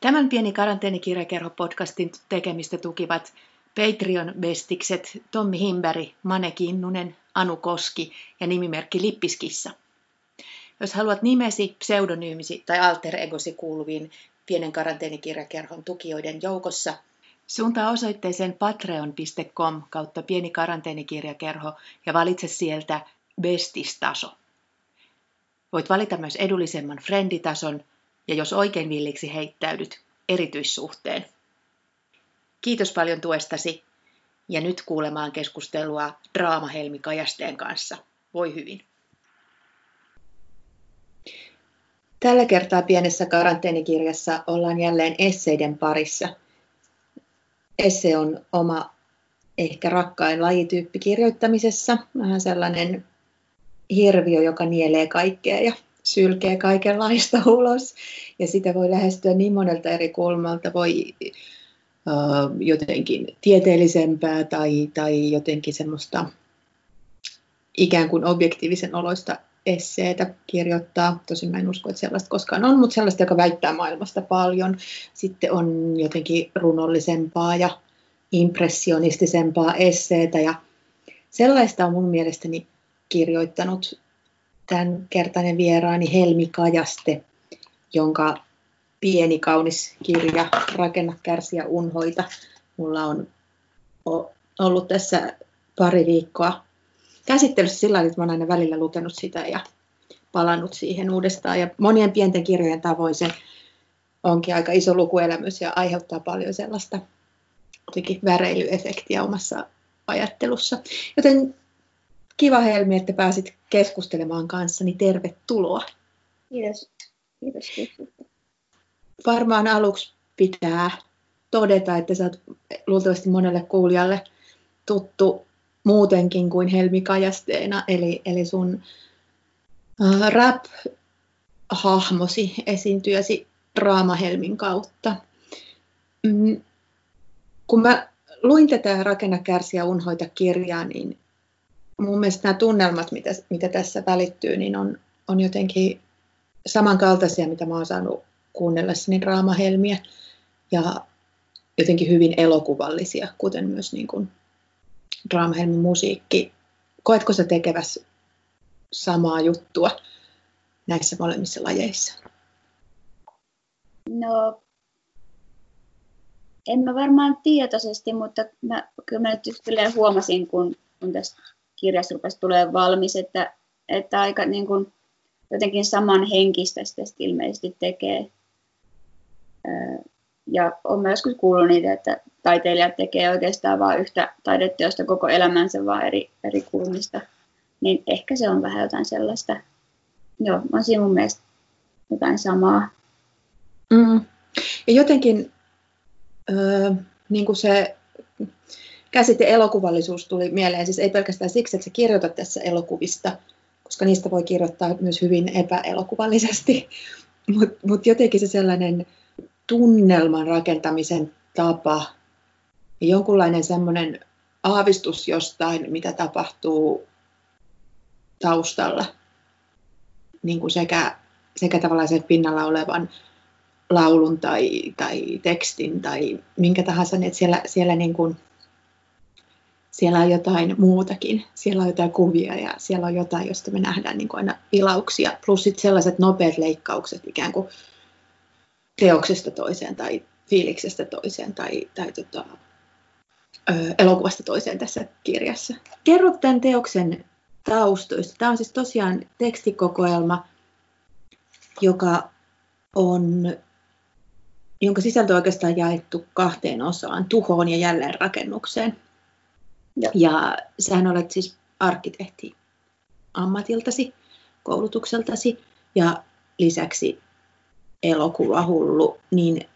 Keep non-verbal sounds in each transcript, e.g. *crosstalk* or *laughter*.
Tämän pieni karanteenikirjakerho-podcastin tekemistä tukivat Patreon-bestikset Tommi Himberi, Mane Kinnunen, Anu Koski ja nimimerkki Lippiskissa. Jos haluat nimesi, pseudonyymisi tai alter egosi kuuluviin pienen karanteenikirjakerhon tukijoiden joukossa, suuntaa osoitteeseen patreon.com kautta pieni karanteenikirjakerho ja valitse sieltä bestistaso. Voit valita myös edullisemman frienditason ja jos oikein villiksi heittäydyt, erityissuhteen. Kiitos paljon tuestasi ja nyt kuulemaan keskustelua Draama Helmi Kajasteen kanssa. Voi hyvin. Tällä kertaa pienessä karanteenikirjassa ollaan jälleen esseiden parissa. Esse on oma ehkä rakkain lajityyppi kirjoittamisessa, vähän sellainen hirviö, joka nielee kaikkea ja sylkee kaikenlaista *laughs* ulos. Ja sitä voi lähestyä niin monelta eri kulmalta. Voi uh, jotenkin tieteellisempää tai, tai jotenkin semmoista ikään kuin objektiivisen oloista esseitä kirjoittaa. Tosin mä en usko, että sellaista koskaan on, mutta sellaista, joka väittää maailmasta paljon. Sitten on jotenkin runollisempaa ja impressionistisempaa esseitä ja sellaista on mun mielestäni kirjoittanut tämän kertainen vieraani Helmi Kajaste, jonka pieni kaunis kirja Rakenna, kärsiä, unhoita. Mulla on ollut tässä pari viikkoa käsittelyssä sillä että olen aina välillä lukenut sitä ja palannut siihen uudestaan. Ja monien pienten kirjojen tavoin se onkin aika iso lukuelämys ja aiheuttaa paljon sellaista väreilyefektiä omassa ajattelussa. Joten kiva Helmi, että pääsit keskustelemaan kanssani. Tervetuloa. Kiitos. Kiitos. Varmaan aluksi pitää todeta, että sä oot luultavasti monelle kuulijalle tuttu muutenkin kuin Helmi Kajasteena, eli, eli sun uh, rap-hahmosi esiintyjäsi Draama-Helmin kautta. Mm, kun mä luin tätä Rakenna, kärsiä, unhoita kirjaa, niin mun mielestä nämä tunnelmat, mitä, mitä tässä välittyy, niin on, on jotenkin samankaltaisia, mitä mä oon saanut kuunnellessani draamahelmiä ja jotenkin hyvin elokuvallisia, kuten myös niin kuin draamahelmin musiikki. Koetko sä tekevässä samaa juttua näissä molemmissa lajeissa? No, en mä varmaan tietoisesti, mutta mä, kyllä mä nyt huomasin, kun, kun tästä kirjasta rupesi tulee valmis, että, että aika niin kuin, jotenkin saman henkistä sitä ilmeisesti tekee. Ja olen joskus kuullut niitä, että taiteilijat tekee oikeastaan vain yhtä taideteosta koko elämänsä vaan eri, eri kulmista. Niin ehkä se on vähän jotain sellaista. Joo, on siinä mun mielestä jotain samaa. Mm. Ja jotenkin öö, niin kuin se käsite elokuvallisuus tuli mieleen, siis ei pelkästään siksi, että sä kirjoitat tässä elokuvista, koska niistä voi kirjoittaa myös hyvin epäelokuvallisesti, *laughs* mutta mut jotenkin se sellainen tunnelman rakentamisen tapa jonkunlainen semmoinen aavistus jostain, mitä tapahtuu taustalla, niin kuin sekä, sekä tavallaan sen pinnalla olevan laulun tai, tai tekstin tai minkä tahansa, niin että siellä, siellä niin kuin siellä on jotain muutakin. Siellä on jotain kuvia ja siellä on jotain, josta me nähdään niin kuin aina ilauksia. Plus sitten sellaiset nopeat leikkaukset ikään kuin teoksesta toiseen tai fiiliksestä toiseen tai, tai tota, ö, elokuvasta toiseen tässä kirjassa. Kerro tämän teoksen taustoista. Tämä on siis tosiaan tekstikokoelma, joka on, jonka sisältö on oikeastaan jaettu kahteen osaan, tuhoon ja jälleenrakennukseen. Ja, ja sähän olet siis arkkitehti ammatiltasi, koulutukseltasi ja lisäksi elokuvahullu, niin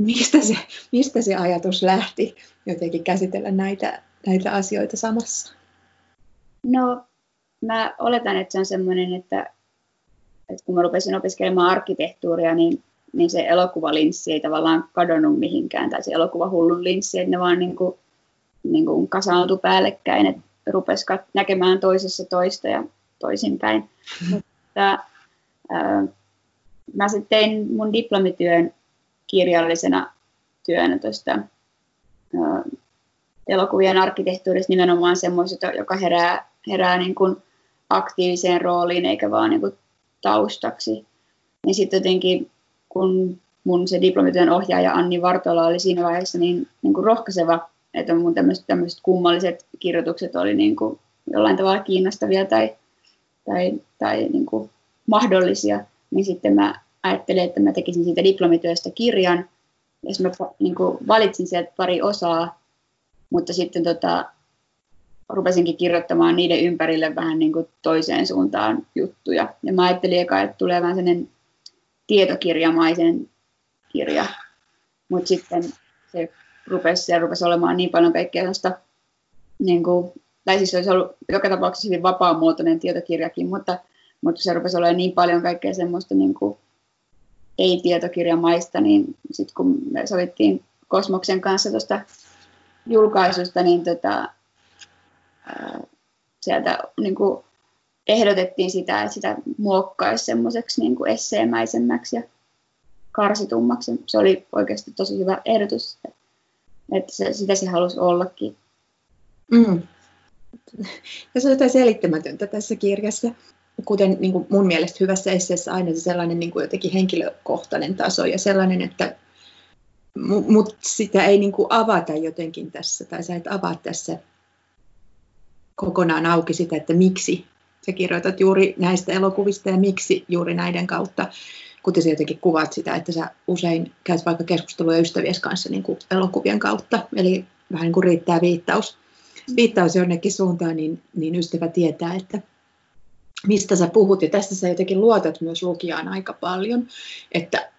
mistä se, mistä se ajatus lähti jotenkin käsitellä näitä, näitä asioita samassa? No, mä oletan, että se on semmoinen, että, että kun mä rupesin opiskelemaan arkkitehtuuria, niin, niin se elokuvalinssi ei tavallaan kadonnut mihinkään, tai se elokuvahullun linssi, että ne vaan niin kuin niin kuin kasaantui päällekkäin, että rupesi näkemään toisessa toista ja toisinpäin. Mm. Mutta, ää, mä sitten tein mun diplomityön kirjallisena työnä tuosta elokuvien arkkitehtuurissa nimenomaan semmoista, joka herää, herää niin kuin aktiiviseen rooliin eikä vaan niin kuin taustaksi. Niin sitten jotenkin, kun mun se diplomityön ohjaaja Anni Vartola oli siinä vaiheessa niin, niin kuin rohkaiseva, että mun tämmöiset kummalliset kirjoitukset oli niin kuin jollain tavalla kiinnostavia tai, tai, tai niin kuin mahdollisia, niin sitten mä ajattelin, että mä tekisin siitä diplomityöstä kirjan, ja mä niin kuin valitsin sieltä pari osaa, mutta sitten tota, rupesinkin kirjoittamaan niiden ympärille vähän niin kuin toiseen suuntaan juttuja. Ja mä ajattelin eka, että tulee vähän sellainen tietokirjamaisen kirja, mutta sitten se rupesi, se rupesi olemaan niin paljon kaikkea sellaista, niin kuin, tai siis se olisi ollut joka tapauksessa hyvin vapaamuotoinen tietokirjakin, mutta, mutta se rupesi olemaan niin paljon kaikkea semmoista niin kuin, ei-tietokirjamaista, niin sitten kun me sovittiin Kosmoksen kanssa tuosta julkaisusta, niin tota, ää, sieltä niin kuin ehdotettiin sitä, että sitä muokkaisi semmoiseksi niin esseemäisemmäksi ja karsitummaksi. Se oli oikeasti tosi hyvä ehdotus, että se, sitä se halusi ollakin. Mm. Tässä on jotain selittämätöntä tässä kirjassa, kuten niin kuin mun mielestä hyvässä esseessä aina se sellainen niin kuin jotenkin henkilökohtainen taso ja sellainen, että mutta sitä ei niin kuin avata jotenkin tässä, tai sä et avaa tässä kokonaan auki sitä, että miksi sä kirjoitat juuri näistä elokuvista ja miksi juuri näiden kautta, kuten sä jotenkin kuvaat sitä, että sä usein käyt vaikka keskustelua ystävies kanssa niin kuin elokuvien kautta, eli vähän niin kuin riittää viittaus, viittaus jonnekin suuntaan, niin, niin ystävä tietää, että mistä sä puhut, ja tästä sä jotenkin luotat myös lukijaan aika paljon, että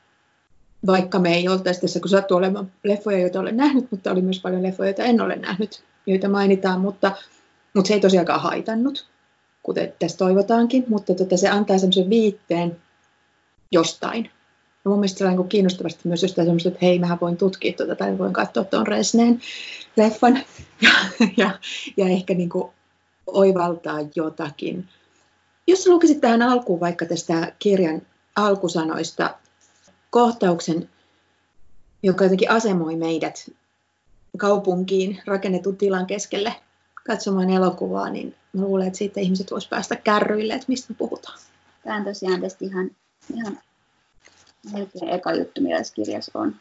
vaikka me ei oltaisi tässä, kun sattuu olemaan leffoja, joita olen nähnyt, mutta oli myös paljon leffoja, joita en ole nähnyt, joita mainitaan, mutta, mutta se ei tosiaankaan haitannut, kuten tässä toivotaankin, mutta tota, se antaa semmoisen viitteen jostain. Ja mun mielestä se on niin kiinnostavasti myös jostain semmoista, että hei, mähän voin tutkia tuota, tai voin katsoa tuon Resneen leffan *laughs* ja, ja, ja ehkä niin kuin oivaltaa jotakin. Jos lukisit tähän alkuun vaikka tästä kirjan alkusanoista kohtauksen, joka jotenkin asemoi meidät kaupunkiin rakennetun tilan keskelle katsomaan elokuvaa, niin mä luulen, että siitä ihmiset voisivat päästä kärryille, että mistä me puhutaan. Tämä on tosiaan tästä ihan, ihan melkein eka juttu, mitä tässä kirjassa on.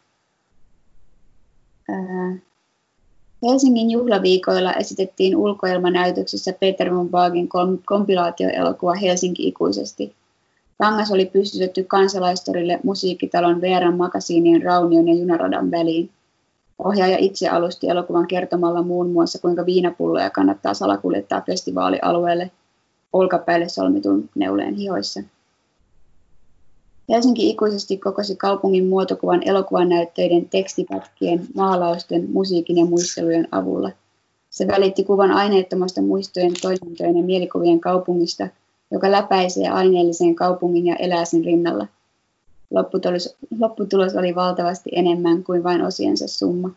Helsingin juhlaviikoilla esitettiin ulkoilmanäytöksessä Peter von Bagin kompilaatioelokuva Helsinki ikuisesti – Kangas oli pystytetty kansalaistorille musiikkitalon Veeran makasiinien Raunion ja junaradan väliin. Ohjaaja itse alusti elokuvan kertomalla muun muassa, kuinka viinapulloja kannattaa salakuljettaa festivaalialueelle olkapäille solmitun neuleen hihoissa. Helsinki ikuisesti kokosi kaupungin muotokuvan elokuvan näytteiden, tekstipätkien, maalausten, musiikin ja muistelujen avulla. Se välitti kuvan aineettomasta muistojen, toimintojen ja mielikuvien kaupungista – joka läpäisee aineellisen kaupungin ja elää sen rinnalla. Lopputulos, lopputulos oli valtavasti enemmän kuin vain osiensa summa.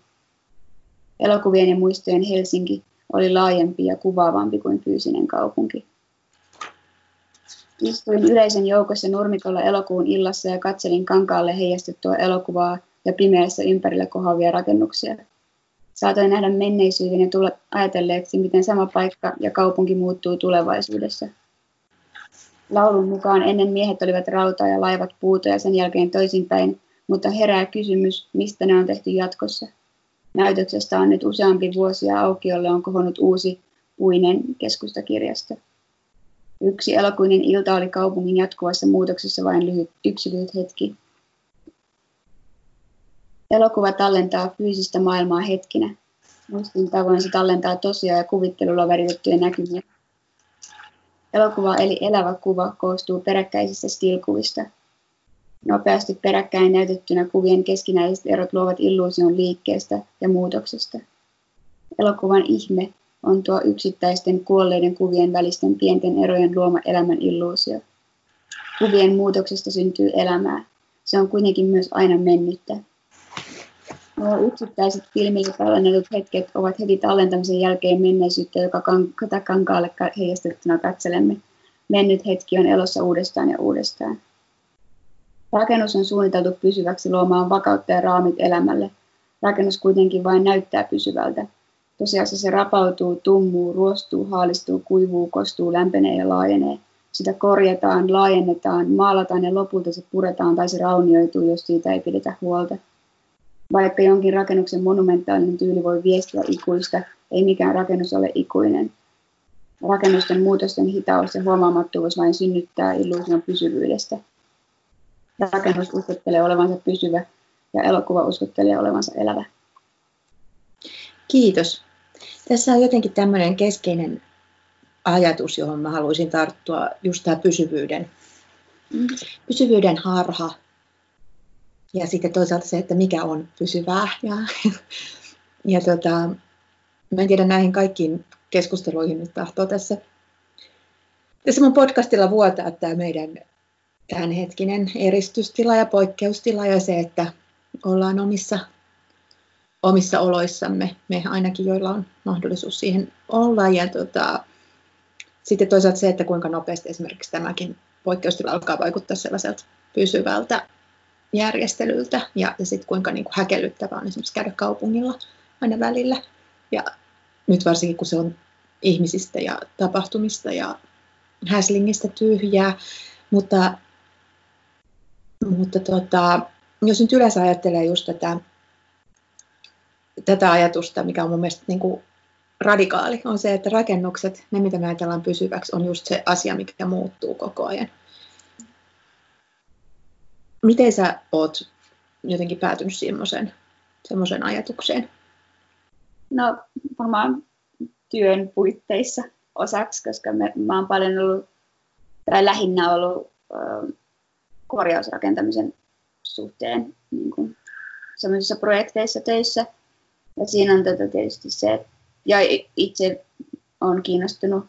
Elokuvien ja muistojen Helsinki oli laajempi ja kuvaavampi kuin fyysinen kaupunki. Istuin yleisen joukossa nurmikolla elokuun illassa ja katselin kankaalle heijastettua elokuvaa ja pimeässä ympärillä kohavia rakennuksia. Saatoin nähdä menneisyyden ja tulla ajatelleeksi, miten sama paikka ja kaupunki muuttuu tulevaisuudessa – Laulun mukaan ennen miehet olivat rautaa ja laivat puuta ja sen jälkeen toisinpäin, mutta herää kysymys, mistä ne on tehty jatkossa. Näytöksestä on nyt useampi vuosi ja aukiolle on kohonnut uusi puinen keskustakirjasto. Yksi elokuinen ilta oli kaupungin jatkuvassa muutoksessa vain lyhyt, yksi lyhyt hetki. Elokuva tallentaa fyysistä maailmaa hetkinä. Muistin tavoin se tallentaa tosiaan ja kuvittelulla väritettyjä näkymiä. Elokuva eli elävä kuva koostuu peräkkäisistä stilkuvista. Nopeasti peräkkäin näytettynä kuvien keskinäiset erot luovat illuusion liikkeestä ja muutoksesta. Elokuvan ihme on tuo yksittäisten kuolleiden kuvien välisten pienten erojen luoma elämän illuusio. Kuvien muutoksesta syntyy elämää. Se on kuitenkin myös aina mennyttä. Nuo yksittäiset filmille tallennetut hetket ovat heti tallentamisen jälkeen menneisyyttä, joka kan- kankaalle heijastettuna katselemme. Mennyt hetki on elossa uudestaan ja uudestaan. Rakennus on suunniteltu pysyväksi luomaan vakautta ja raamit elämälle. Rakennus kuitenkin vain näyttää pysyvältä. Tosiasiassa se rapautuu, tummuu, ruostuu, haalistuu, kuivuu, kostuu, lämpenee ja laajenee. Sitä korjataan, laajennetaan, maalataan ja lopulta se puretaan tai se raunioituu, jos siitä ei pidetä huolta. Vaikka jonkin rakennuksen monumentaalinen tyyli voi viestiä ikuista, ei mikään rakennus ole ikuinen. Rakennusten muutosten hitaus ja huomaamattomuus vain synnyttää illuusion pysyvyydestä. Rakennus uskottelee olevansa pysyvä ja elokuva uskottelee olevansa elävä. Kiitos. Tässä on jotenkin tämmöinen keskeinen ajatus, johon mä haluaisin tarttua, just tämä pysyvyyden, mm. pysyvyyden harha. Ja sitten toisaalta se, että mikä on pysyvää. Ja, ja tota, mä en tiedä näihin kaikkiin keskusteluihin nyt tahtoo tässä, tässä mun podcastilla vuotaa tämä meidän tämänhetkinen eristystila ja poikkeustila ja se, että ollaan omissa, omissa oloissamme, me ainakin, joilla on mahdollisuus siihen olla. Ja tota, sitten toisaalta se, että kuinka nopeasti esimerkiksi tämäkin poikkeustila alkaa vaikuttaa sellaiselta pysyvältä järjestelyltä ja, ja sitten kuinka niin kuin häkellyttävää on esimerkiksi käydä kaupungilla aina välillä. Ja nyt varsinkin kun se on ihmisistä ja tapahtumista ja häslingistä tyhjää, mutta, mutta tota, jos nyt yleensä ajattelee just tätä, tätä ajatusta, mikä on mun mielestä niin kuin radikaali, on se, että rakennukset, ne mitä me ajatellaan pysyväksi, on just se asia, mikä muuttuu koko ajan. Miten sä oot jotenkin päätynyt semmoiseen, ajatukseen? No varmaan työn puitteissa osaksi, koska me, mä oon paljon ollut, tai lähinnä ollut ö, korjausrakentamisen suhteen niin kuin, sellaisissa projekteissa töissä. Ja siinä on tätä tietysti se, ja itse olen kiinnostunut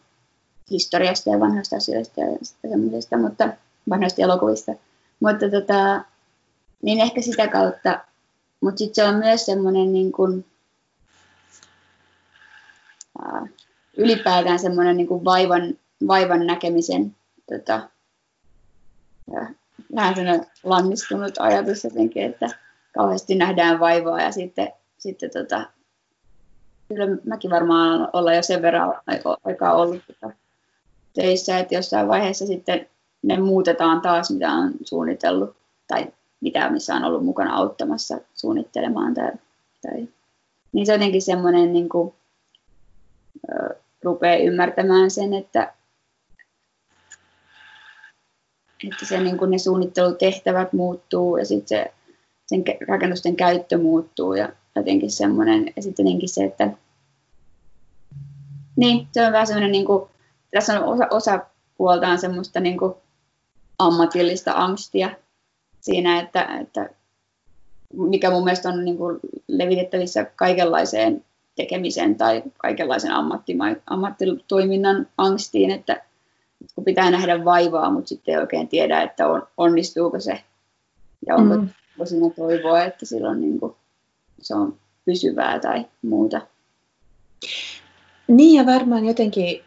historiasta ja vanhoista asioista ja semmoisista, mutta vanhoista elokuvista. Mutta tota, niin ehkä sitä kautta. Mutta sitten se on myös semmoinen niin kuin, ää, ylipäätään semmoinen niin kuin vaivan, vaivan näkemisen tota, ja, vähän lannistunut ajatus jotenkin, että kauheasti nähdään vaivaa ja sitten, sitten tota, kyllä mäkin varmaan olla jo sen verran aikaa ollut tota, töissä, että jossain vaiheessa sitten ne muutetaan taas, mitä on suunnitellut tai mitä missä on ollut mukana auttamassa suunnittelemaan. Tai, tai. Niin se jotenkin semmoinen, niin kuin, rupeaa ymmärtämään sen, että, että se, niin kuin ne suunnittelutehtävät muuttuu ja sitten se, sen rakennusten käyttö muuttuu ja jotenkin semmoinen, ja sitten se, että niin, se on vähän semmoinen, niin kuin, tässä on osa, osa puoltaan semmoista niin kuin ammatillista angstia siinä, että, että mikä mun mielestä on niin kuin levitettävissä kaikenlaiseen tekemiseen tai kaikenlaisen ammattitoiminnan angstiin, että kun pitää nähdä vaivaa, mutta sitten ei oikein tiedä, että on, onnistuuko se ja onko, mm. siinä toivoa, että silloin niin kuin, se on pysyvää tai muuta. Niin ja varmaan jotenkin,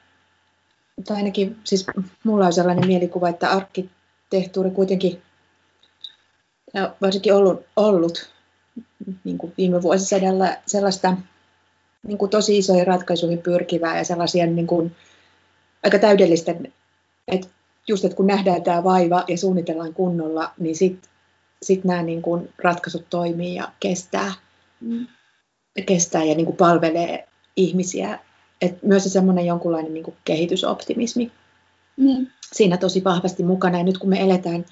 tai ainakin siis mulla on sellainen mielikuva, että arkkitehtuuri kuitenkin varsinkin ollut, ollut niin kuin viime vuosisadalla sellaista niin kuin tosi isoja ratkaisuihin pyrkivää ja sellaisia niin kuin, aika täydellisten, että just että kun nähdään tämä vaiva ja suunnitellaan kunnolla, niin sitten sit nämä niin kuin ratkaisut toimii ja kestää. Kestää ja niin kuin palvelee ihmisiä et myös se semmoinen jonkunlainen niin kuin kehitysoptimismi niin. siinä tosi vahvasti mukana. Ja nyt kun me eletään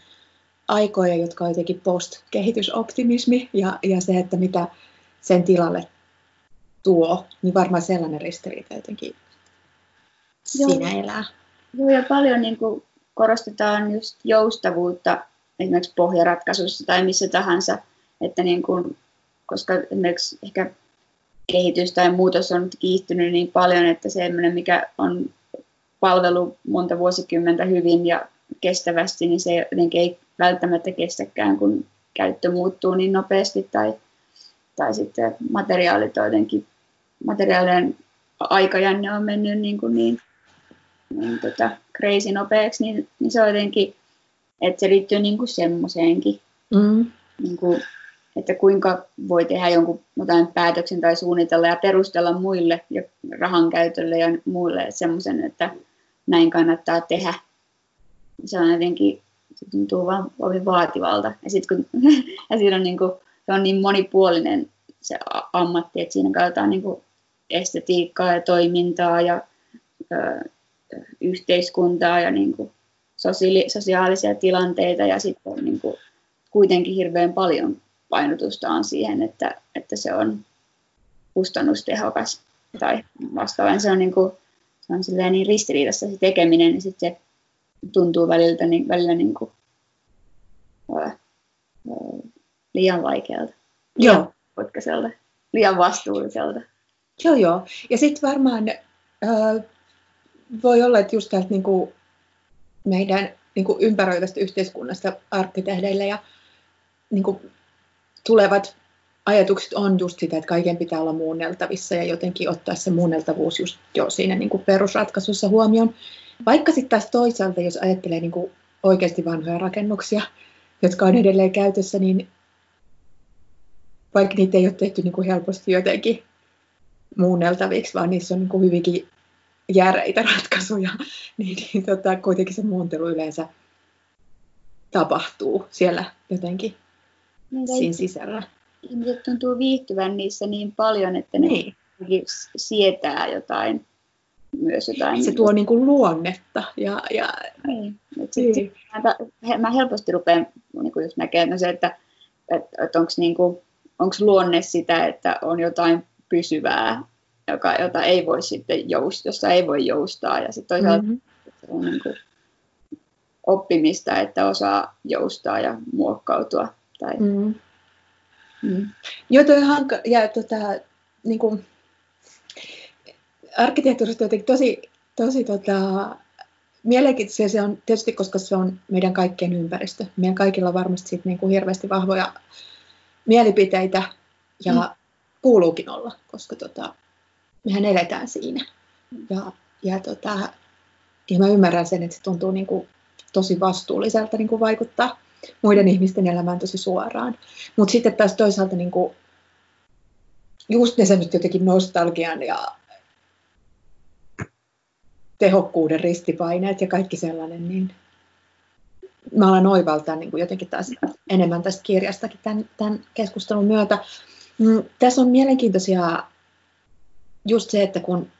aikoja, jotka on jotenkin post-kehitysoptimismi ja, ja se, että mitä sen tilalle tuo, niin varmaan sellainen ristiriita jotenkin Joo. siinä elää. Joo, ja paljon niin kuin korostetaan just joustavuutta esimerkiksi pohjaratkaisussa tai missä tahansa, että niin kuin, koska esimerkiksi ehkä kehitys tai muutos on kiihtynyt niin paljon, että se, mikä on palvelu monta vuosikymmentä hyvin ja kestävästi, niin se jotenkin ei välttämättä kestäkään, kun käyttö muuttuu niin nopeasti tai, tai sitten materiaalit on jotenkin, materiaalien aikajänne on mennyt niin, kuin niin, niin tota, crazy nopeaksi, niin, niin se on jotenkin että se liittyy niin kuin semmoiseenkin. Mm. Niin kuin, että kuinka voi tehdä jonkun jotain päätöksen tai suunnitella ja perustella muille ja rahan käytölle ja muille semmoisen, että näin kannattaa tehdä. Se on jotenkin, se tuntuu vaan kovin vaativalta. Ja sitten kun *laughs* ja siinä on, niin kuin, se on niin monipuolinen se ammatti, että siinä katsotaan niin kuin estetiikkaa ja toimintaa ja ö, yhteiskuntaa ja niin kuin sosiaalisia tilanteita ja sitten niin kuin kuitenkin hirveän paljon painotusta on siihen, että, että se on kustannustehokas tai vastaavasti se on, niin, kuin, se on niin ristiriidassa se tekeminen, niin sitten se tuntuu välillä, niin, välillä niin kuin, ää, ää, liian vaikealta, liian joo. liian vastuulliselta. Joo, joo. Ja sitten varmaan ää, voi olla, että just täältä niin kuin meidän niin kuin ympäröivästä yhteiskunnasta arkkitehdeille ja niin kuin tulevat ajatukset on just sitä, että kaiken pitää olla muunneltavissa ja jotenkin ottaa se muunneltavuus just jo siinä niin kuin perusratkaisussa huomioon. Vaikka sitten taas toisaalta, jos ajattelee niin kuin oikeasti vanhoja rakennuksia, jotka on edelleen käytössä, niin vaikka niitä ei ole tehty niin kuin helposti jotenkin muunneltaviksi, vaan niissä on niin kuin hyvinkin järeitä ratkaisuja, *laughs* niin, niin tota, kuitenkin se muuntelu yleensä tapahtuu siellä jotenkin siinä sisällä. Ihmiset tuntuu viihtyvän niissä niin paljon, että ne niin. sietää jotain, myös jotain. Se tuo niin kuin luonnetta. Ja, ja... Niin. niin. mä, mä helposti rupean niin kuin just näkemään se, että, että, että onko niin kuin, luonne sitä, että on jotain pysyvää, joka, jota ei voi sitten joust, jossa ei voi joustaa. Ja sitten toisaalta mm-hmm. se on niin kuin oppimista, että osaa joustaa ja muokkautua tai... Mm. Mm. Joo, toi hanka, ja tota, niin kuin, arkkitehtuurista jotenkin tosi, tosi tota, mielenkiintoisia se on tietysti, koska se on meidän kaikkien ympäristö. Meidän kaikilla on varmasti siitä niin kuin hirveästi vahvoja mielipiteitä ja mm. kuuluukin olla, koska tota, mehän eletään siinä. Ja, ja, tota, ja mä ymmärrän sen, että se tuntuu niin kuin tosi vastuulliselta niin kuin vaikuttaa muiden ihmisten elämään tosi suoraan. Mutta sitten taas toisaalta niin kuin, just ne semmoiset jotenkin nostalgian ja tehokkuuden ristipaineet ja kaikki sellainen, niin mä alan oivaltaa niin kuin jotenkin taas enemmän tästä kirjastakin tämän, tämän keskustelun myötä. Mm, tässä on mielenkiintoisia just se, että kun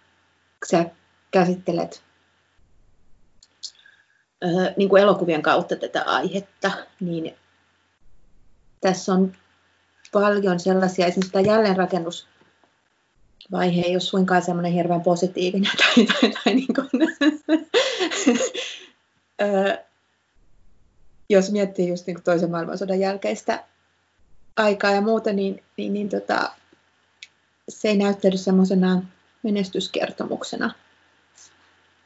sä käsittelet niin kuin elokuvien kautta tätä aihetta, niin tässä on paljon sellaisia, esimerkiksi tämä jälleenrakennusvaihe ei ole suinkaan semmoinen hirveän positiivinen *laughs* tai, tai, tai niin kuin, *laughs* jos miettii just niin kuin toisen maailmansodan jälkeistä aikaa ja muuta, niin, niin, niin tota, se ei näyttäydy semmoisena menestyskertomuksena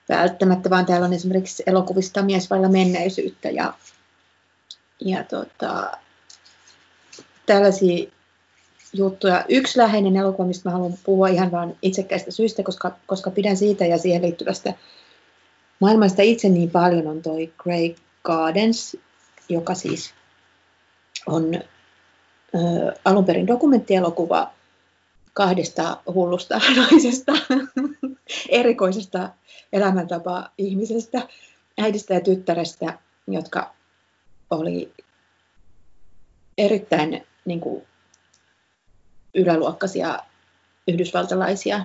välttämättä, vaan täällä on esimerkiksi elokuvista mies vailla menneisyyttä ja, ja tota, tällaisia juttuja. Yksi läheinen elokuva, mistä mä haluan puhua ihan vain itsekkäistä syistä, koska, koska pidän siitä ja siihen liittyvästä maailmasta itse niin paljon, on toi Grey Gardens, joka siis on ö, alun perin dokumenttielokuva kahdesta hullusta *laughs* naisesta, erikoisesta elämäntapa ihmisestä, äidistä ja tyttärestä, jotka oli erittäin niin kuin, yläluokkaisia yhdysvaltalaisia.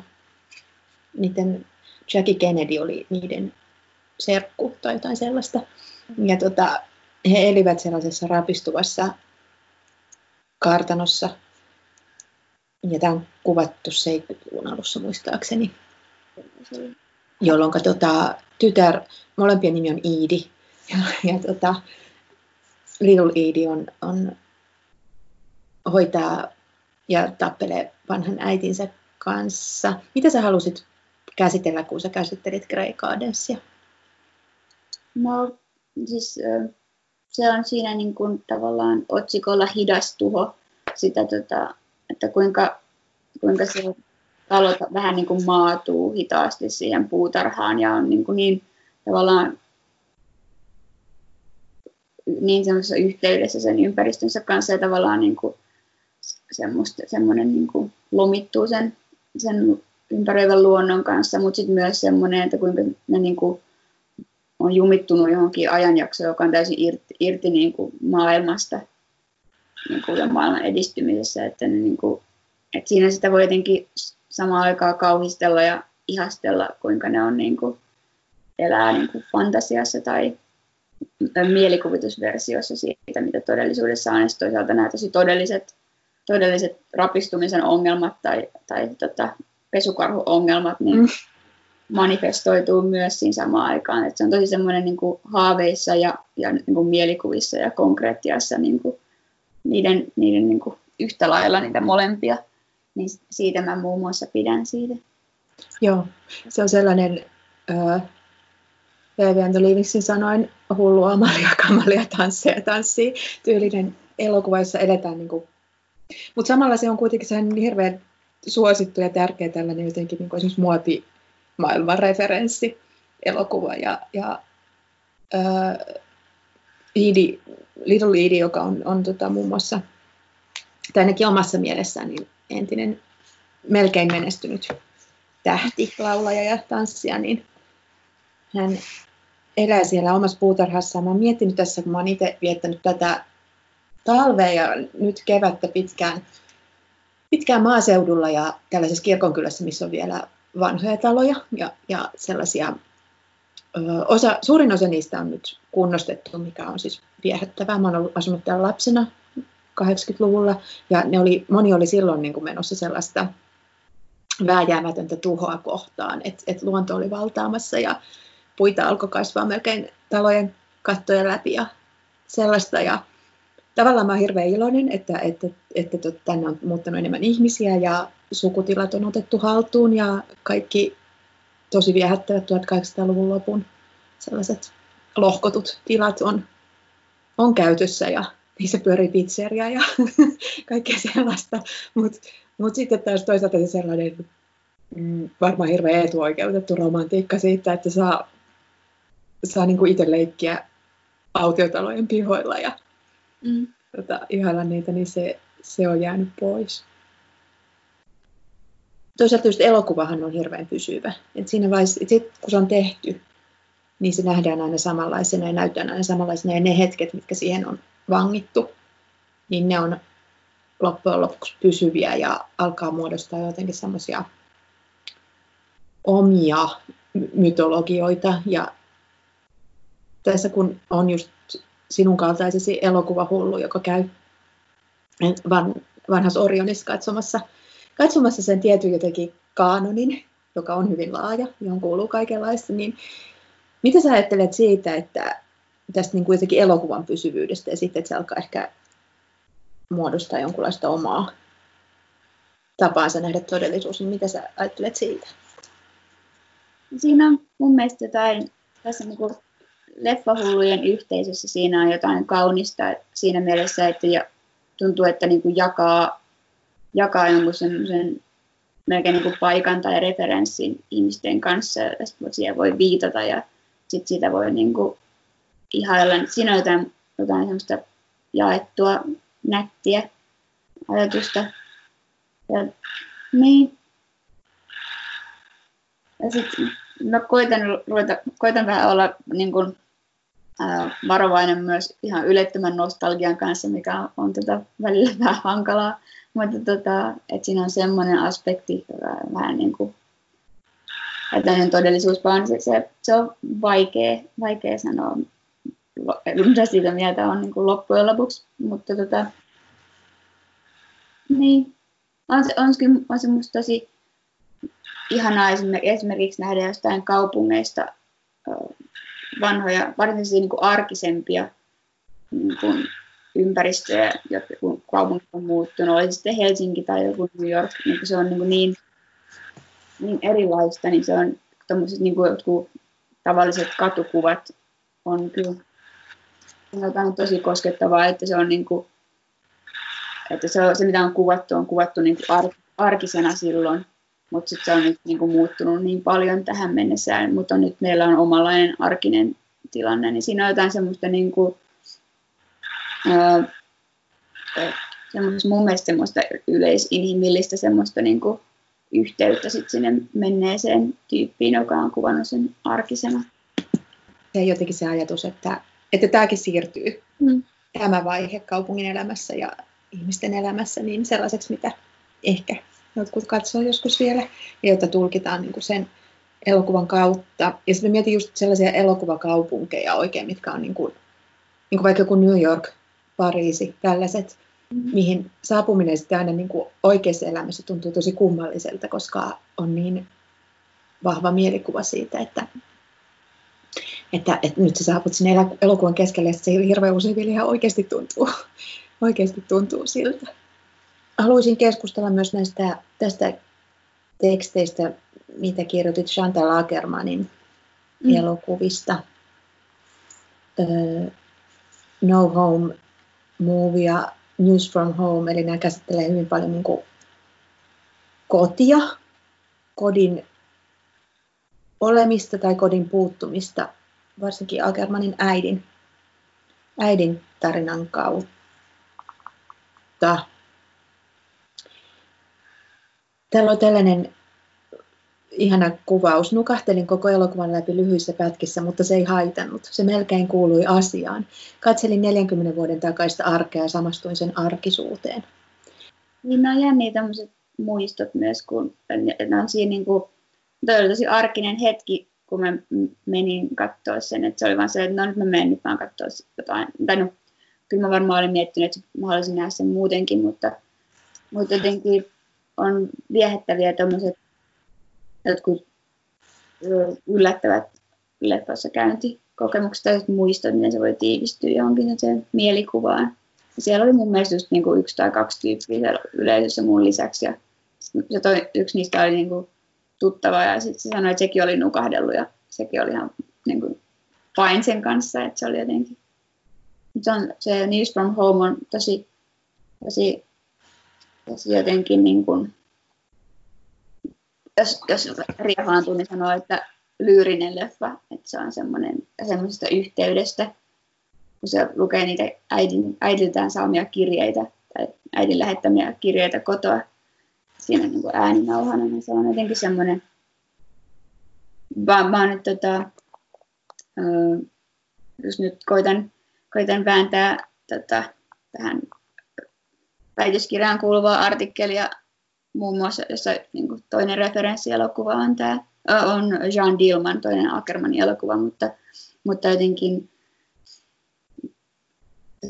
Niiden Jackie Kennedy oli niiden serkku tai jotain sellaista. Ja tota, he elivät sellaisessa rapistuvassa kartanossa, ja tämä on kuvattu 70-luvun alussa muistaakseni, jolloin tota, tytär, molempien nimi on Iidi, ja, ja tota, Little Iidi on, on, hoitaa ja tappelee vanhan äitinsä kanssa. Mitä sä halusit käsitellä, kun sä käsittelit Grey Gardensia? No, siis se on siinä niin kuin tavallaan otsikolla hidas tuho. Sitä tota, että kuinka, kuinka se talo vähän niin kuin maatuu hitaasti siihen puutarhaan ja on niin, kuin niin tavallaan niin semmoisessa yhteydessä sen ympäristönsä kanssa ja tavallaan niin kuin semmoista, semmoinen niin kuin lomittuu sen, sen ympäröivän luonnon kanssa, mutta sitten myös semmoinen, että kuinka ne niin kuin on jumittunut johonkin ajanjaksoon, joka on täysin irti, irti niin kuin maailmasta niin kuin ja maailman edistymisessä, että, ne niin kuin, että siinä sitä voi jotenkin samaan aikaan kauhistella ja ihastella, kuinka ne on niin kuin, elää niin kuin fantasiassa tai mielikuvitusversiossa siitä, mitä todellisuudessa on. Ja toisaalta nämä tosi todelliset, todelliset rapistumisen ongelmat tai, tai tota, pesukarhuongelmat niin mm. manifestoituu myös siinä samaan aikaan. Et se on tosi semmoinen niin haaveissa ja, ja niin kuin mielikuvissa ja konkreettiassa niin kuin niiden, niiden niin kuin yhtä lailla niitä molempia. Niin siitä mä muun muassa pidän siitä. Joo, se on sellainen äh, Vivian Livingsin sanoin hullu Amalia, kamalia, tansseja, tanssii tyylinen elokuva, jossa eletään niin kuin... Mutta samalla se on kuitenkin sehän hirveän suosittu ja tärkeä tällainen jotenkin niin kuin esimerkiksi muotimaailman referenssi elokuva ja, ja äh, Edie, Little Edie, joka on, on tota, muun muassa, tai ainakin omassa mielessään, niin entinen melkein menestynyt tähti, laulaja ja tanssija, niin hän elää siellä omassa puutarhassaan. Mä oon miettinyt tässä, kun mä oon itse viettänyt tätä talvea ja nyt kevättä pitkään, pitkään maaseudulla ja tällaisessa kirkonkylässä, missä on vielä vanhoja taloja ja, ja sellaisia, osa, suurin osa niistä on nyt kunnostettu, mikä on siis viehättävää. Mä ollut, asunut täällä lapsena 80-luvulla ja ne oli, moni oli silloin niin kuin menossa sellaista vääjäämätöntä tuhoa kohtaan, että et luonto oli valtaamassa ja puita alkoi kasvaa melkein talojen kattojen läpi ja sellaista. Ja tavallaan mä hirveän iloinen, että, että, että, että tänne on muuttanut enemmän ihmisiä ja sukutilat on otettu haltuun ja kaikki tosi viehättävät 1800-luvun lopun sellaiset lohkotut tilat on, on käytössä ja niissä pyörii pizzeria ja *laughs* kaikkea sellaista. Mutta mut sitten taas toisaalta se sellainen mm, varmaan hirveän etuoikeutettu romantiikka siitä, että saa saa niin kuin itse leikkiä autiotalojen pihoilla ja mm. tota, ihailla niitä, niin se, se on jäänyt pois. Toisaalta just elokuvahan on hirveän pysyvä. Et siinä vaiheessa, et sit, kun se on tehty, niin se nähdään aina samanlaisena ja näytetään aina samanlaisena. Ja ne hetket, mitkä siihen on vangittu, niin ne on loppujen lopuksi pysyviä ja alkaa muodostaa jotenkin semmoisia omia mytologioita ja tässä kun on just sinun kaltaisesi elokuvahullu, joka käy van, vanhassa Orionissa katsomassa, katsomassa sen tietyn jotenkin kaanonin, joka on hyvin laaja, johon kuuluu kaikenlaista, niin mitä sä ajattelet siitä, että tästä niin kuin jotenkin elokuvan pysyvyydestä ja sitten, että se alkaa ehkä muodostaa jonkunlaista omaa tapaansa nähdä todellisuus, niin mitä sä ajattelet siitä? Siinä on mun mielestä jotain tässä niin kuin leffahullujen yhteisössä siinä on jotain kaunista siinä mielessä, että ja, tuntuu, että niin kuin jakaa, jakaa jonkun semmoisen melkein niin kuin paikan tai referenssin ihmisten kanssa, ja siihen voi viitata ja sitten sitä voi niin kuin ihailla. Siinä on jotain, jotain semmoista jaettua nättiä ajatusta. Ja, niin. Ja sitten mä koitan, ruveta, koitan vähän olla niin kuin, varovainen myös ihan ylettömän nostalgian kanssa, mikä on, on tota, välillä vähän hankalaa. Mutta tota, että siinä on semmoinen aspekti, vähän niin kuin, että todellisuus, vaan se, se, se on vaikea, vaikea sanoa, mitä siitä mieltä on niin kuin loppujen lopuksi. Mutta tota, niin, on se, on, on se musta tosi ihanaa esimerkiksi nähdä jostain kaupungeista vanhoja, varsinkin niin kuin arkisempia niin kuin ympäristöjä, kun kaupungit on muuttunut, oli sitten Helsinki tai joku New York, niin se on niin, kuin niin, niin erilaista, niin se on tämmöiset niin kuin jotkut tavalliset katukuvat on kyllä on tosi koskettavaa, että se on niin kuin, että se, on, se mitä on kuvattu, on kuvattu niin kuin ar, arkisena silloin, mutta sitten se on nyt niin kuin muuttunut niin paljon tähän mennessään, mutta nyt meillä on omanlainen arkinen tilanne, niin siinä on jotain semmoista niin kuin Öö, mun mielestä semmoista yleisinhimillistä semmoista niin kuin yhteyttä sit sinne menneeseen tyyppiin, joka on kuvannut sen arkisena. Ja jotenkin se ajatus, että, että tämäkin siirtyy, mm. tämä vaihe kaupungin elämässä ja ihmisten elämässä, niin sellaiseksi, mitä ehkä jotkut katsoo joskus vielä, ja jota tulkitaan niin kuin sen elokuvan kautta. Ja sitten mietin just sellaisia elokuvakaupunkeja oikein, mitkä on niin kuin, niin kuin vaikka joku New York, Pariisi, tällaiset, mm. mihin saapuminen sitten aina niin kuin oikeassa elämässä tuntuu tosi kummalliselta, koska on niin vahva mielikuva siitä, että, että, että nyt sä saaput sinne elokuvan keskelle ja se hirveän usein vielä ihan oikeasti tuntuu, oikeasti tuntuu siltä. Haluaisin keskustella myös näistä tästä teksteistä, mitä kirjoitit Chantal Lagermanin mm. elokuvista. Uh, no Home Movie ja News from Home, eli nämä käsittelee hyvin paljon niin kuin kotia, kodin olemista tai kodin puuttumista, varsinkin Agermanin äidin, äidin tarinan kautta. Täällä on tällainen ihana kuvaus. Nukahtelin koko elokuvan läpi lyhyissä pätkissä, mutta se ei haitannut. Se melkein kuului asiaan. Katselin 40 vuoden takaista arkea ja samastuin sen arkisuuteen. Niin nämä on jänniä tämmöiset muistot myös, kun ne on siinä niin kuin, toi oli tosi arkinen hetki, kun mä menin katsoa sen, että se oli vaan se, että no nyt mä menen nyt vaan katsoa jotain. Tai no, kyllä mä varmaan olin miettinyt, että mä haluaisin nähdä sen muutenkin, mutta, mutta jotenkin on viehättäviä tämmöiset jotkut yllättävät leffassa käyntikokemukset tai muistot, miten se voi tiivistyä johonkin sen mielikuvaan. Ja siellä oli mun mielestä just niinku yksi tai kaksi tyyppiä siellä yleisössä mun lisäksi. Ja se toi, yksi niistä oli niinku tuttava ja sitten se sanoi, että sekin oli nukahdellut ja sekin oli ihan niinku pain sen kanssa, että se oli jotenkin. Se, on, se News from Home on tosi, tosi, tosi jotenkin niin kuin, jos, jos riehaantuu, niin sanoo, että lyyrinen leffa, että se on semmoinen semmoisesta yhteydestä, kun se lukee niitä äidin, äidiltään saamia kirjeitä tai äidin lähettämiä kirjeitä kotoa. Siinä niin kuin ääninauhana, niin se on jotenkin semmoinen, vaan, vaan että tota, jos nyt koitan, koitan vääntää tota, tähän väitöskirjaan kuuluvaa artikkelia muun muassa, jossa niin kuin toinen referenssielokuva on tämä, on Jean Dillman, toinen Ackermanin elokuva, mutta, mutta jotenkin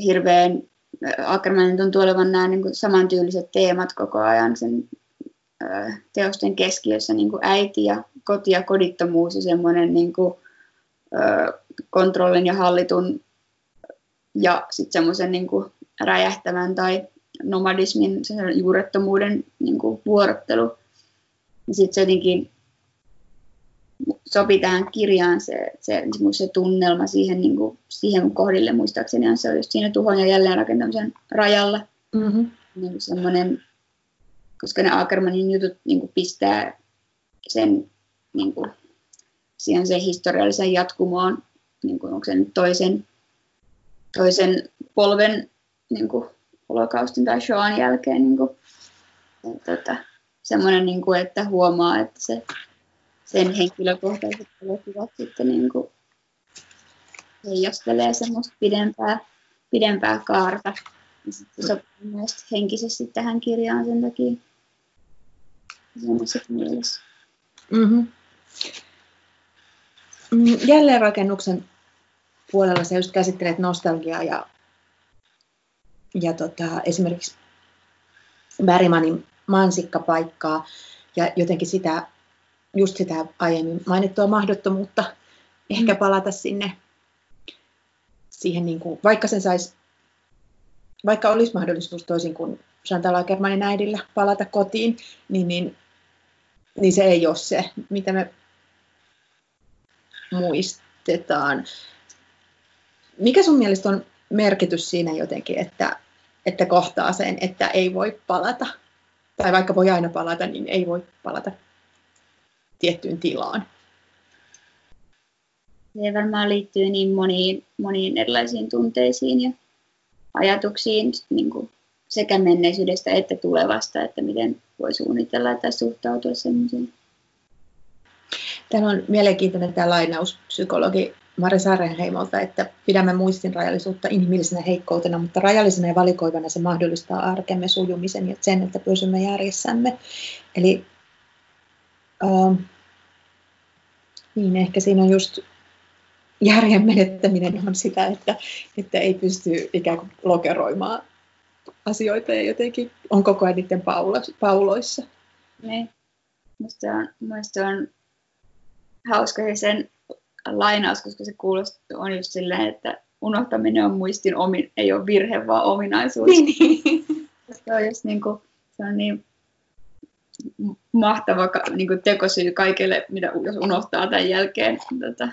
hirveän Ackermanin tuntuu olevan nämä niin kuin samantyyliset teemat koko ajan sen teosten keskiössä, niin kuin äiti ja koti ja kodittomuus ja semmoinen niin kuin, kontrollin ja hallitun ja sitten semmoisen niin räjähtävän tai nomadismin, sen juurettomuuden niin kuin vuorottelu. Ja sitten se jotenkin sopi tähän kirjaan se, se, se tunnelma siihen, niin kuin, siihen kohdille muistaakseni, se on just siinä tuhon ja jälleenrakentamisen rajalla. Mm-hmm. Niin semmoinen, koska ne Ackermanin jutut niin kuin pistää sen niin kuin, siihen se historiallisen jatkumoon, niin kuin, onko se nyt toisen, toisen polven niin kuin, holokaustin tai Shoan jälkeen niin kuin, tota, semmoinen, niin kuin, että huomaa, että se, sen henkilökohtaiset elokuvat sitten niin kuin, heijastelee semmoista pidempää, pidempää kaarta. Ja sitten se sopii myös henkisesti tähän kirjaan sen takia. Mm-hmm. Mm, jälleenrakennuksen puolella sä just käsittelet nostalgiaa ja ja tota, esimerkiksi Bergmanin mansikkapaikkaa ja jotenkin sitä, just sitä aiemmin mainittua mahdottomuutta ehkä mm. palata sinne siihen, niin kuin, vaikka sen saisi, vaikka olisi mahdollisuus toisin kuin Chantal Ackermanin äidillä palata kotiin, niin, niin, niin se ei ole se, mitä me muistetaan. Mikä sun mielestä on merkitys siinä jotenkin, että, että kohtaa sen, että ei voi palata. Tai vaikka voi aina palata, niin ei voi palata tiettyyn tilaan. Se varmaan liittyy niin moniin, moniin erilaisiin tunteisiin ja ajatuksiin niin kuin sekä menneisyydestä että tulevasta, että miten voi suunnitella tai suhtautua sellaisiin. Täällä on mielenkiintoinen tämä lainaus psykologi Mari Saarenheimolta, että pidämme muistin rajallisuutta inhimillisenä heikkoutena, mutta rajallisena ja valikoivana se mahdollistaa arkemme sujumisen ja sen, että pysymme järjessämme. Eli äh, niin ehkä siinä on just järjen menettäminen on sitä, että, että ei pysty ikään kuin lokeroimaan asioita ja jotenkin on koko ajan niiden pauloissa. Niin. Musta on, musta on hauska sen lainaus, koska se kuulostaa on just silleen, että unohtaminen on muistin omin, ei ole virhe, vaan ominaisuus. Niin, niin. Se on just niin kuin, se on niin mahtava niin kuin tekosyy kaikille, mitä jos unohtaa tämän jälkeen. Tota,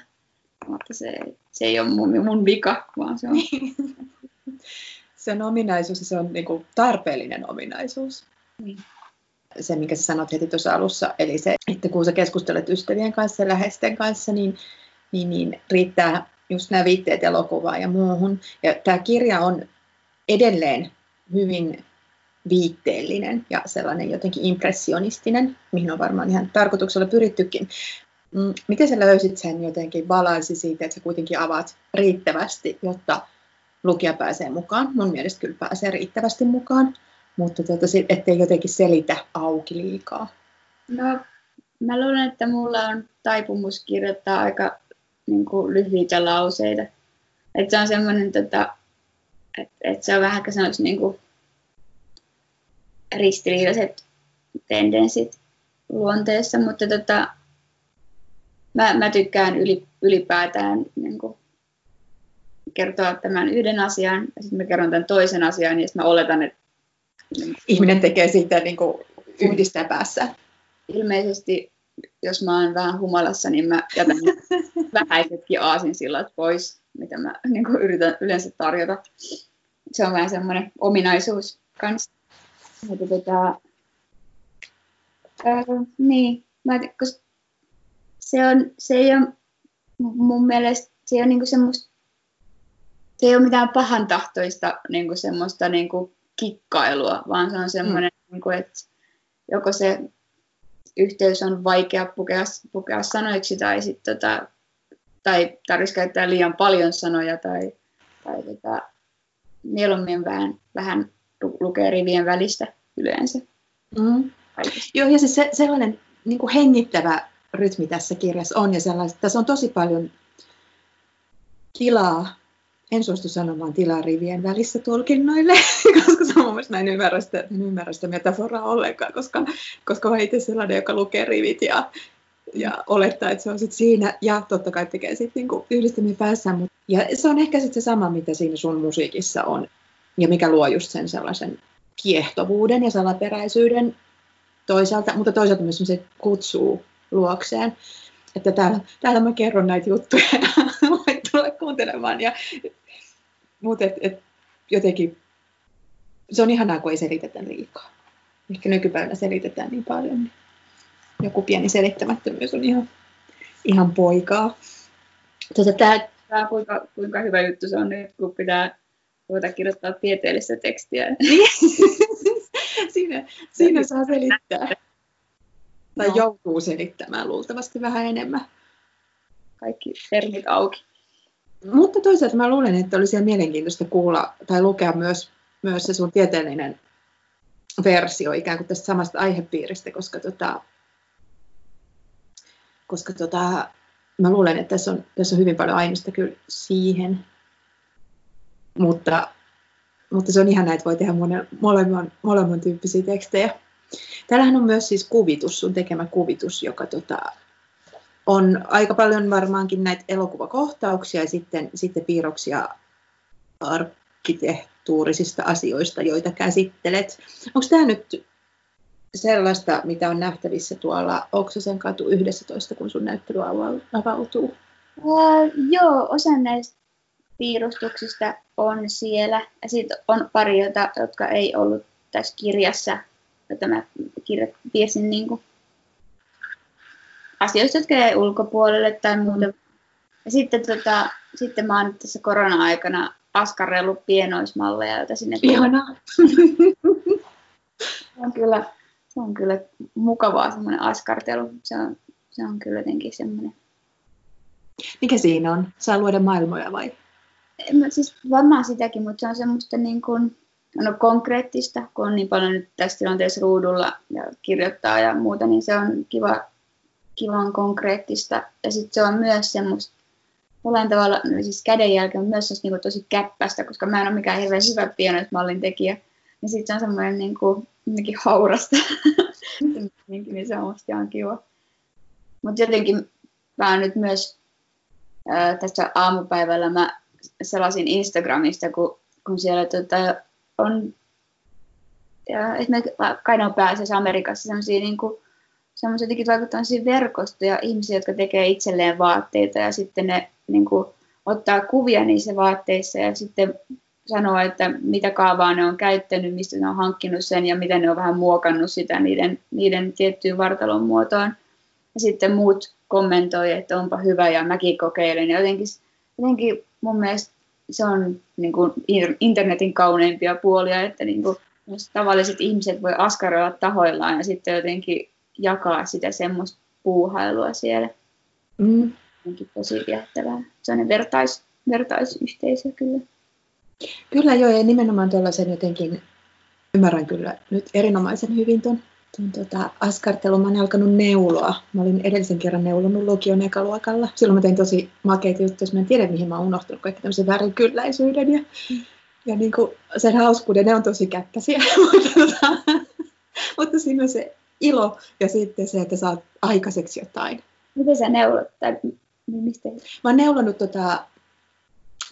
mutta se, se ei ole mun, mun vika, vaan se on... *laughs* se on ominaisuus ja se on niin kuin tarpeellinen ominaisuus. Niin. Se, minkä sä sanot heti tuossa alussa, eli se, että kun sä keskustelet ystävien kanssa ja läheisten kanssa, niin, niin, niin riittää just nämä viitteet elokuvaan ja muuhun. Ja tämä kirja on edelleen hyvin viitteellinen ja sellainen jotenkin impressionistinen, mihin on varmaan ihan tarkoituksella pyrittykin. Mm, miten sä löysit sen jotenkin balanssi siitä, että sä kuitenkin avaat riittävästi, jotta lukija pääsee mukaan? Mun mielestä kyllä pääsee riittävästi mukaan, mutta tuota, ettei jotenkin selitä auki liikaa. No, mä luulen, että mulla on taipumus kirjoittaa aika niin kuin, lyhyitä lauseita. Että se on semmoinen, tota, että et se on vähän, sanoisi, niin kuin, ristiriitaiset tendenssit luonteessa, mutta tota, mä, mä tykkään yli, ylipäätään niin kuin, kertoa tämän yhden asian ja sitten mä kerron tämän toisen asian ja sitten mä oletan, että ihminen tekee siitä niin kuin yhdistää päässä. Ilmeisesti, jos mä oon vähän humalassa, niin mä jätän *laughs* vähäisetkin aasinsillat pois, mitä mä niin kuin yritän yleensä tarjota. Se on vähän semmoinen ominaisuus kanssa. Mutta tota, ää, niin, mä, koska se, on, se ei ole mun mielestä, se ei ole niinku semmoista, se ei ole mitään pahantahtoista niinku semmoista niinku kikkailua, vaan se on semmoinen, mm. niinku, että joko se yhteys on vaikea pukea, pukea sanoiksi tai sitten tota, tai tarvitsisi käyttää liian paljon sanoja tai, tai tota, mieluummin vähän, vähän lukee rivien välistä yleensä. Mm. Joo, ja siis se, sellainen niin kuin hengittävä rytmi tässä kirjassa on, ja tässä on tosi paljon tilaa, en suostu sanomaan tilaa rivien välissä tulkinnoille, *laughs* koska se on mun mielestä näin ymmärrä en ymmärrä metaforaa ollenkaan, koska, koska olen itse sellainen, joka lukee rivit ja, ja olettaa, että se on sitten siinä, ja totta kai tekee sitten niinku yhdistäminen päässä. Ja se on ehkä sitten se sama, mitä siinä sun musiikissa on, ja mikä luo just sen sellaisen kiehtovuuden ja salaperäisyyden toisaalta, mutta toisaalta myös se kutsuu luokseen. Että täällä, täällä mä kerron näitä juttuja *laughs* ja voit tulla kuuntelemaan. Ja, mutta et, et, jotenkin se on ihanaa, kun ei selitetä liikaa. Ehkä nykypäivänä selitetään niin paljon, niin joku pieni selittämättömyys on ihan, ihan poikaa. Tuota, tää, tää kuinka, kuinka hyvä juttu se on nyt, kun pitää ruveta kirjoittaa tieteellistä tekstiä. *laughs* siinä, siinä saa selittää. Tai no. joutuu selittämään luultavasti vähän enemmän. Kaikki termit auki. Mutta toisaalta mä luulen, että olisi ihan mielenkiintoista kuulla tai lukea myös, myös se sun tieteellinen versio ikään kuin tästä samasta aihepiiristä, koska, tota, koska tota, mä luulen, että tässä on, tässä on hyvin paljon aineista kyllä siihen. Mutta, mutta se on ihan että voi tehdä monen, molemman, molemman tyyppisiä tekstejä. Täällähän on myös siis kuvitus, sun tekemä kuvitus, joka tota, on aika paljon varmaankin näitä elokuvakohtauksia ja sitten, sitten piirroksia arkkitehtuurisista asioista, joita käsittelet. Onko tämä nyt sellaista, mitä on nähtävissä tuolla Oksasen katu 11, kun sun näyttely avautuu? Uh, joo, osa näistä piirustuksista on siellä. Ja sitten on pari, jota, jotka ei ollut tässä kirjassa, jota mä tiesin niin kuin asioista, jotka jäi ulkopuolelle tai muuta. Ja sitten, tota, sitten mä oon tässä korona-aikana askarrellut pienoismalleja, joita sinne Ihanaa. *laughs* se on kyllä, se on kyllä mukavaa semmoinen askartelu. Se on, se on kyllä jotenkin semmoinen. Mikä siinä on? Saa luoda maailmoja vai? Mä, siis varmaan sitäkin, mutta se on semmoista niin kuin, no konkreettista, kun on niin paljon nyt tässä tilanteessa ruudulla ja kirjoittaa ja muuta, niin se on kiva, kivan konkreettista. Ja sitten se on myös semmoista jollain tavalla, no siis kädenjälki on myös niin kuin tosi käppästä, koska mä en ole mikään hirveän hyvä pienoismallin tekijä. Niin sitten se on semmoinen niin kuin, haurasta. *laughs* niin se on musta ihan kiva. Mutta jotenkin mä nyt myös ää, tässä aamupäivällä mä selasin Instagramista, kun, kun siellä tota, on ja esimerkiksi kai on pääasiassa Amerikassa sellaisia niin kuin, semmoisia jotenkin verkostoja ihmisiä, jotka tekee itselleen vaatteita ja sitten ne niin kuin, ottaa kuvia niissä vaatteissa ja sitten sanoo, että mitä kaavaa ne on käyttänyt, mistä ne on hankkinut sen ja miten ne on vähän muokannut sitä niiden, niiden tiettyyn vartalon muotoon. Ja sitten muut kommentoi, että onpa hyvä ja mäkin kokeilen. Ja jotenkin, jotenkin mun mielestä se on niin kuin internetin kauneimpia puolia, että niin kuin, tavalliset ihmiset voi askarella tahoillaan ja sitten jotenkin jakaa sitä semmoista puuhailua siellä. Mm. Onkin tosi viehättävää. Sellainen vertais, vertaisyhteisö kyllä. Kyllä joo, ja nimenomaan tuollaisen jotenkin ymmärrän kyllä nyt erinomaisen hyvin tuon tuon tota, askartelun. Mä olen alkanut neuloa. Mä olin edellisen kerran neulonut lukion ekaluokalla. Silloin mä tein tosi makeita juttuja, mä en tiedä mihin mä oon unohtanut kaikki tämmöisen värikylläisyyden ja, mm. ja niin kuin sen hauskuuden. Ne on tosi käppäisiä, *laughs* mutta, tota, mutta siinä on se ilo ja sitten se, että saat aikaiseksi jotain. Miten sä neulot? Tai mistä? Mä oon neulonut tota,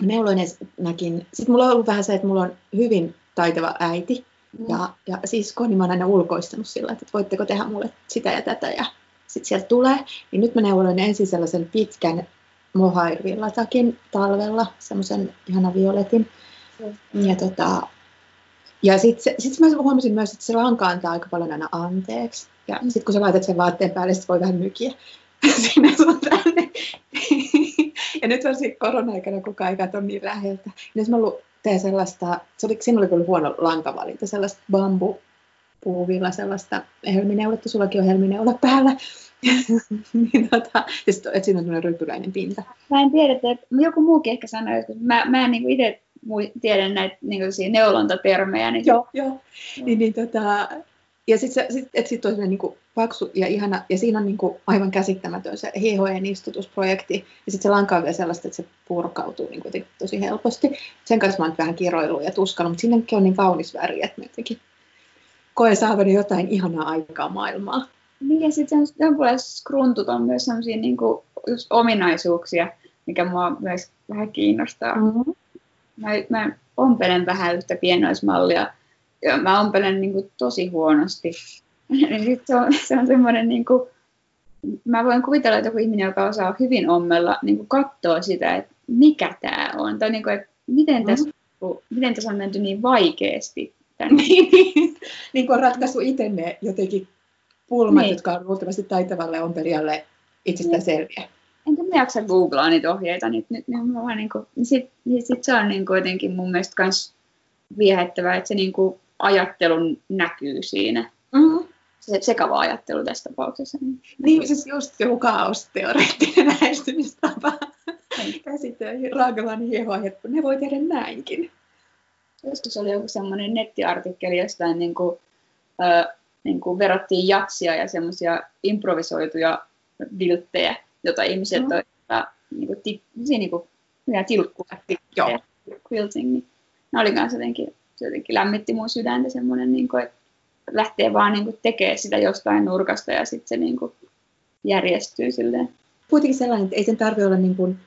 neuloin näkin. Sitten mulla on ollut vähän se, että mulla on hyvin taitava äiti mm. ja, ja sisko, niin mä oon aina ulkoistanut sillä, että voitteko tehdä mulle sitä ja tätä ja sitten sieltä tulee. Niin nyt mä neuloin ensin sellaisen pitkän mohairvillatakin talvella, semmoisen ihana violetin. Mm. Ja tota, ja sitten sit mä huomasin myös, että se lanka antaa aika paljon aina anteeksi. Ja mm. sitten kun sä laitat sen vaatteen päälle, sit voi vähän mykiä *laughs* sinne sun tänne. ja nyt varsinkin korona-aikana, kun kaikat on niin läheltä. Niin jos mä teen sellaista, se oli, siinä oli kyllä huono lankavalinta, sellaista bambu puuvilla sellaista helmineuletta, sullakin on helmineula päällä. *laughs* niin, tota, ja sitten, että siinä on sellainen rypyläinen pinta. Mä en tiedä, että joku muukin ehkä sanoi, että mä, mä en niin itse tiedän näitä niin neulontatermejä. Niin... Joo, joo. joo. Niin, niin, tota, ja sitten sit, et sit on niin kuin paksu ja ihana, ja siinä on niin kuin aivan käsittämätön se hihojen istutusprojekti, ja sitten se lanka on vielä sellaista, että se purkautuu niin kuin tosi helposti. Sen kanssa mä oon vähän kiroillut ja tuskannut, mutta sinnekin on niin kaunis väri, että mä jotenkin koen saavani jotain ihanaa aikaa maailmaa. Niin, ja sitten jonkunlaiset skruntut on myös sellaisia niin kuin just ominaisuuksia, mikä mua myös vähän kiinnostaa. Mm-hmm. Mä, mä ompelen vähän yhtä pienoismallia, ja mä ompelen niin kuin tosi huonosti. *laughs* niin sit se on, se on semmoinen, niin kuin, mä voin kuvitella, että joku ihminen, joka osaa hyvin ommella, niin kuin katsoo sitä, että mikä tämä on, tai niin kuin, että miten tässä, mm. miten tässä on menty niin vaikeasti. *laughs* niin kuin on ratkaisu itse ne jotenkin pulmat, niin. jotka on luultavasti taitavalle ompelijalle itsestään niin. selviä. Enkä mä jaksa googlaa niitä ohjeita, niin, nyt, niin, niin, niin kuin, sit, sit se on niin kuin jotenkin mun mielestä myös viehättävää, että se niin kuin ajattelu näkyy siinä. Mm-hmm. Se sekava ajattelu tässä tapauksessa. Niin, siis just joku kaosteoreettinen lähestymistapa *laughs* käsitellä Raagalan hiehoajat, kun ne voi tehdä näinkin. Joskus oli joku semmoinen nettiartikkeli jostain, niin kuin, äh, niin kuin verrattiin jatsia ja semmoisia improvisoituja vilttejä, joita ihmiset mm. on niin kuin, ti, niin kuin, quilting, niin ne oli kanssa jotenkin se jotenkin lämmitti mun sydäntä semmoinen, niin kuin, että lähtee vaan niin kuin, tekemään sitä jostain nurkasta ja sitten se niin kuin, järjestyy silleen. Kuitenkin sellainen, että ei sen tarvitse olla niin kuin,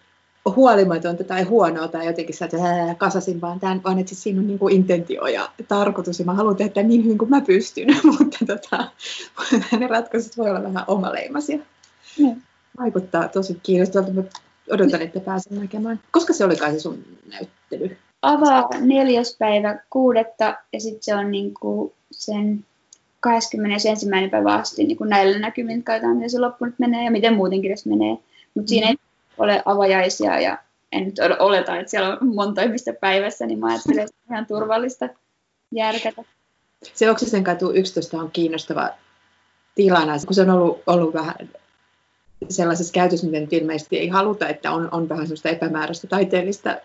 huolimatonta tai huonoa tai jotenkin sä, että kasasin vaan tämän, vaan että siis siinä on niin kuin intentio ja tarkoitus ja mä haluan tehdä niin hyvin kuin mä pystyn, *laughs* mutta tota, *laughs* ne ratkaisut voi olla vähän omaleimaisia. Mm. Vaikuttaa tosi kiinnostavalta, mutta odotan, että pääsen näkemään. Koska se olikaan se sun näyttely? avaa neljäs päivä kuudetta ja sitten se on niin kuin sen 21. päivä asti niin kuin näillä näkymin, katsotaan miten se loppu nyt menee ja miten muutenkin tässä menee. Mutta mm-hmm. siinä ei ole avajaisia ja en nyt oleta, että siellä on monta ihmistä päivässä, niin mä ajattelen, että on ihan turvallista järkätä. Se Oksisen katu 11 on kiinnostava tilana, kun se on ollut, ollut vähän sellaisessa käytössä, miten nyt ilmeisesti ei haluta, että on, on vähän sellaista epämääräistä taiteellista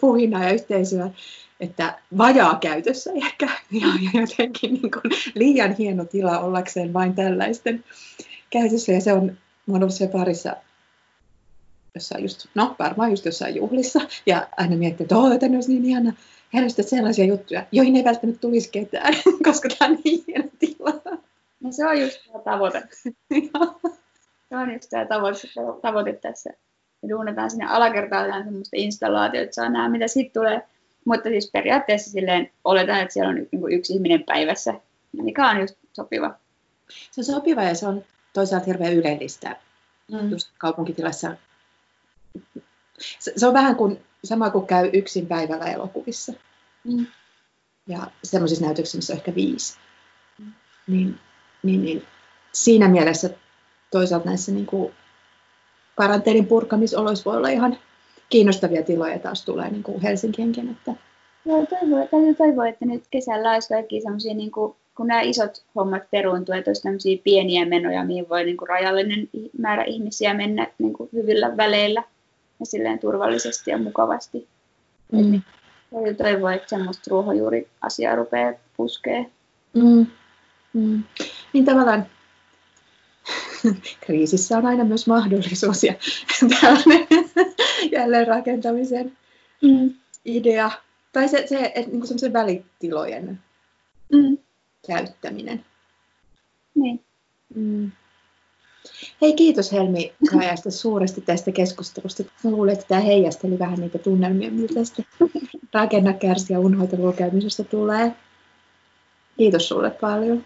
puhinaa ja yhteisöä, että vajaa käytössä ehkä *laughs* ja, ja jotenkin niin kuin liian hieno tila ollakseen vain tällaisten käytössä. Ja se on, mä ollut se parissa jossain just, no varmaan just jossain juhlissa, ja aina miettii, että oh, tänne olisi niin ihana järjestää sellaisia juttuja, joihin ei välttämättä tulisi ketään, *laughs* koska tämä on niin hieno tila. No se on just tämä tavoite. *laughs* se on just tämä tavoite, tavoite tässä. Me duunataan sinne alakertaan semmoista installaatiota, että saa nähdä, mitä sitten tulee. Mutta siis periaatteessa silleen oletan, että siellä on niin yksi ihminen päivässä, mikä on just sopiva. Se on sopiva ja se on toisaalta hirveän yleellistä mm. just kaupunkitilassa. Se, se on vähän kuin sama kuin käy yksin päivällä elokuvissa. Mm. Ja semmoisissa näytöksissä, missä on ehkä viisi. Mm. Niin, niin, niin siinä mielessä toisaalta näissä niin kuin karanteenin purkamisoloissa voi olla ihan kiinnostavia tiloja taas tulee niin kuin Helsinkiinkin. Että... Joo, toivoo, täytyy toivoa, että nyt kesällä olisi kaikki sellaisia, niin kuin, kun nämä isot hommat peruuntuu, että olisi tämmöisiä pieniä menoja, mihin voi niin kuin rajallinen määrä ihmisiä mennä niin kuin hyvillä väleillä ja silleen turvallisesti ja mukavasti. Mm. Täytyy toivoa, että semmoista ruohonjuuri-asiaa rupeaa puskee. Mm. Mm. Niin tavallaan *laughs* kriisissä on aina myös mahdollisuus ja *laughs* tällainen jälleenrakentamisen mm. idea. Tai se, se että niin semmoisen välitilojen mm. käyttäminen. Niin. Mm. Hei, kiitos Helmi Kajasta suuresti tästä keskustelusta. Mä luulen, että tämä heijasteli vähän niitä tunnelmia, mitä tästä *laughs* rakenna, kärsi ja unhoitavuuden käymisestä tulee. Kiitos sulle paljon.